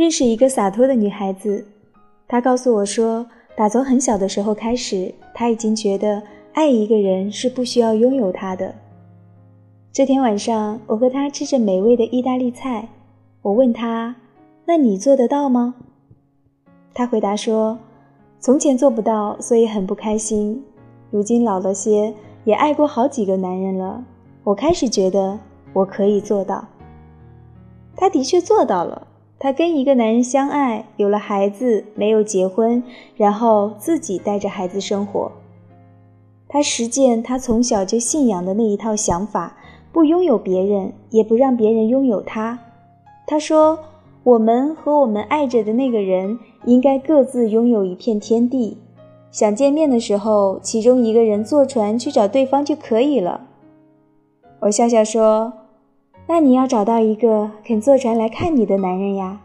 认识一个洒脱的女孩子，她告诉我说，打从很小的时候开始，她已经觉得爱一个人是不需要拥有他的。这天晚上，我和她吃着美味的意大利菜，我问她：“那你做得到吗？”她回答说：“从前做不到，所以很不开心。如今老了些，也爱过好几个男人了，我开始觉得我可以做到。”她的确做到了。她跟一个男人相爱，有了孩子，没有结婚，然后自己带着孩子生活。她实践她从小就信仰的那一套想法：不拥有别人，也不让别人拥有她。她说：“我们和我们爱着的那个人，应该各自拥有一片天地。想见面的时候，其中一个人坐船去找对方就可以了。”我笑笑说。那你要找到一个肯坐船来看你的男人呀。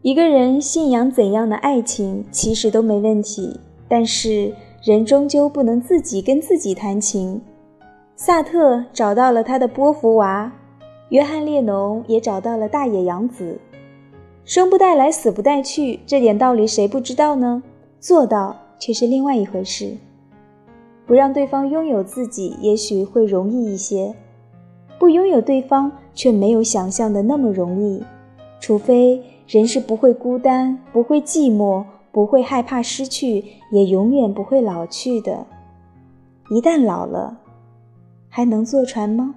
一个人信仰怎样的爱情，其实都没问题，但是人终究不能自己跟自己谈情。萨特找到了他的波伏娃，约翰列侬也找到了大野洋子。生不带来，死不带去，这点道理谁不知道呢？做到却是另外一回事。不让对方拥有自己，也许会容易一些；不拥有对方，却没有想象的那么容易。除非人是不会孤单，不会寂寞，不会害怕失去，也永远不会老去的。一旦老了，还能坐船吗？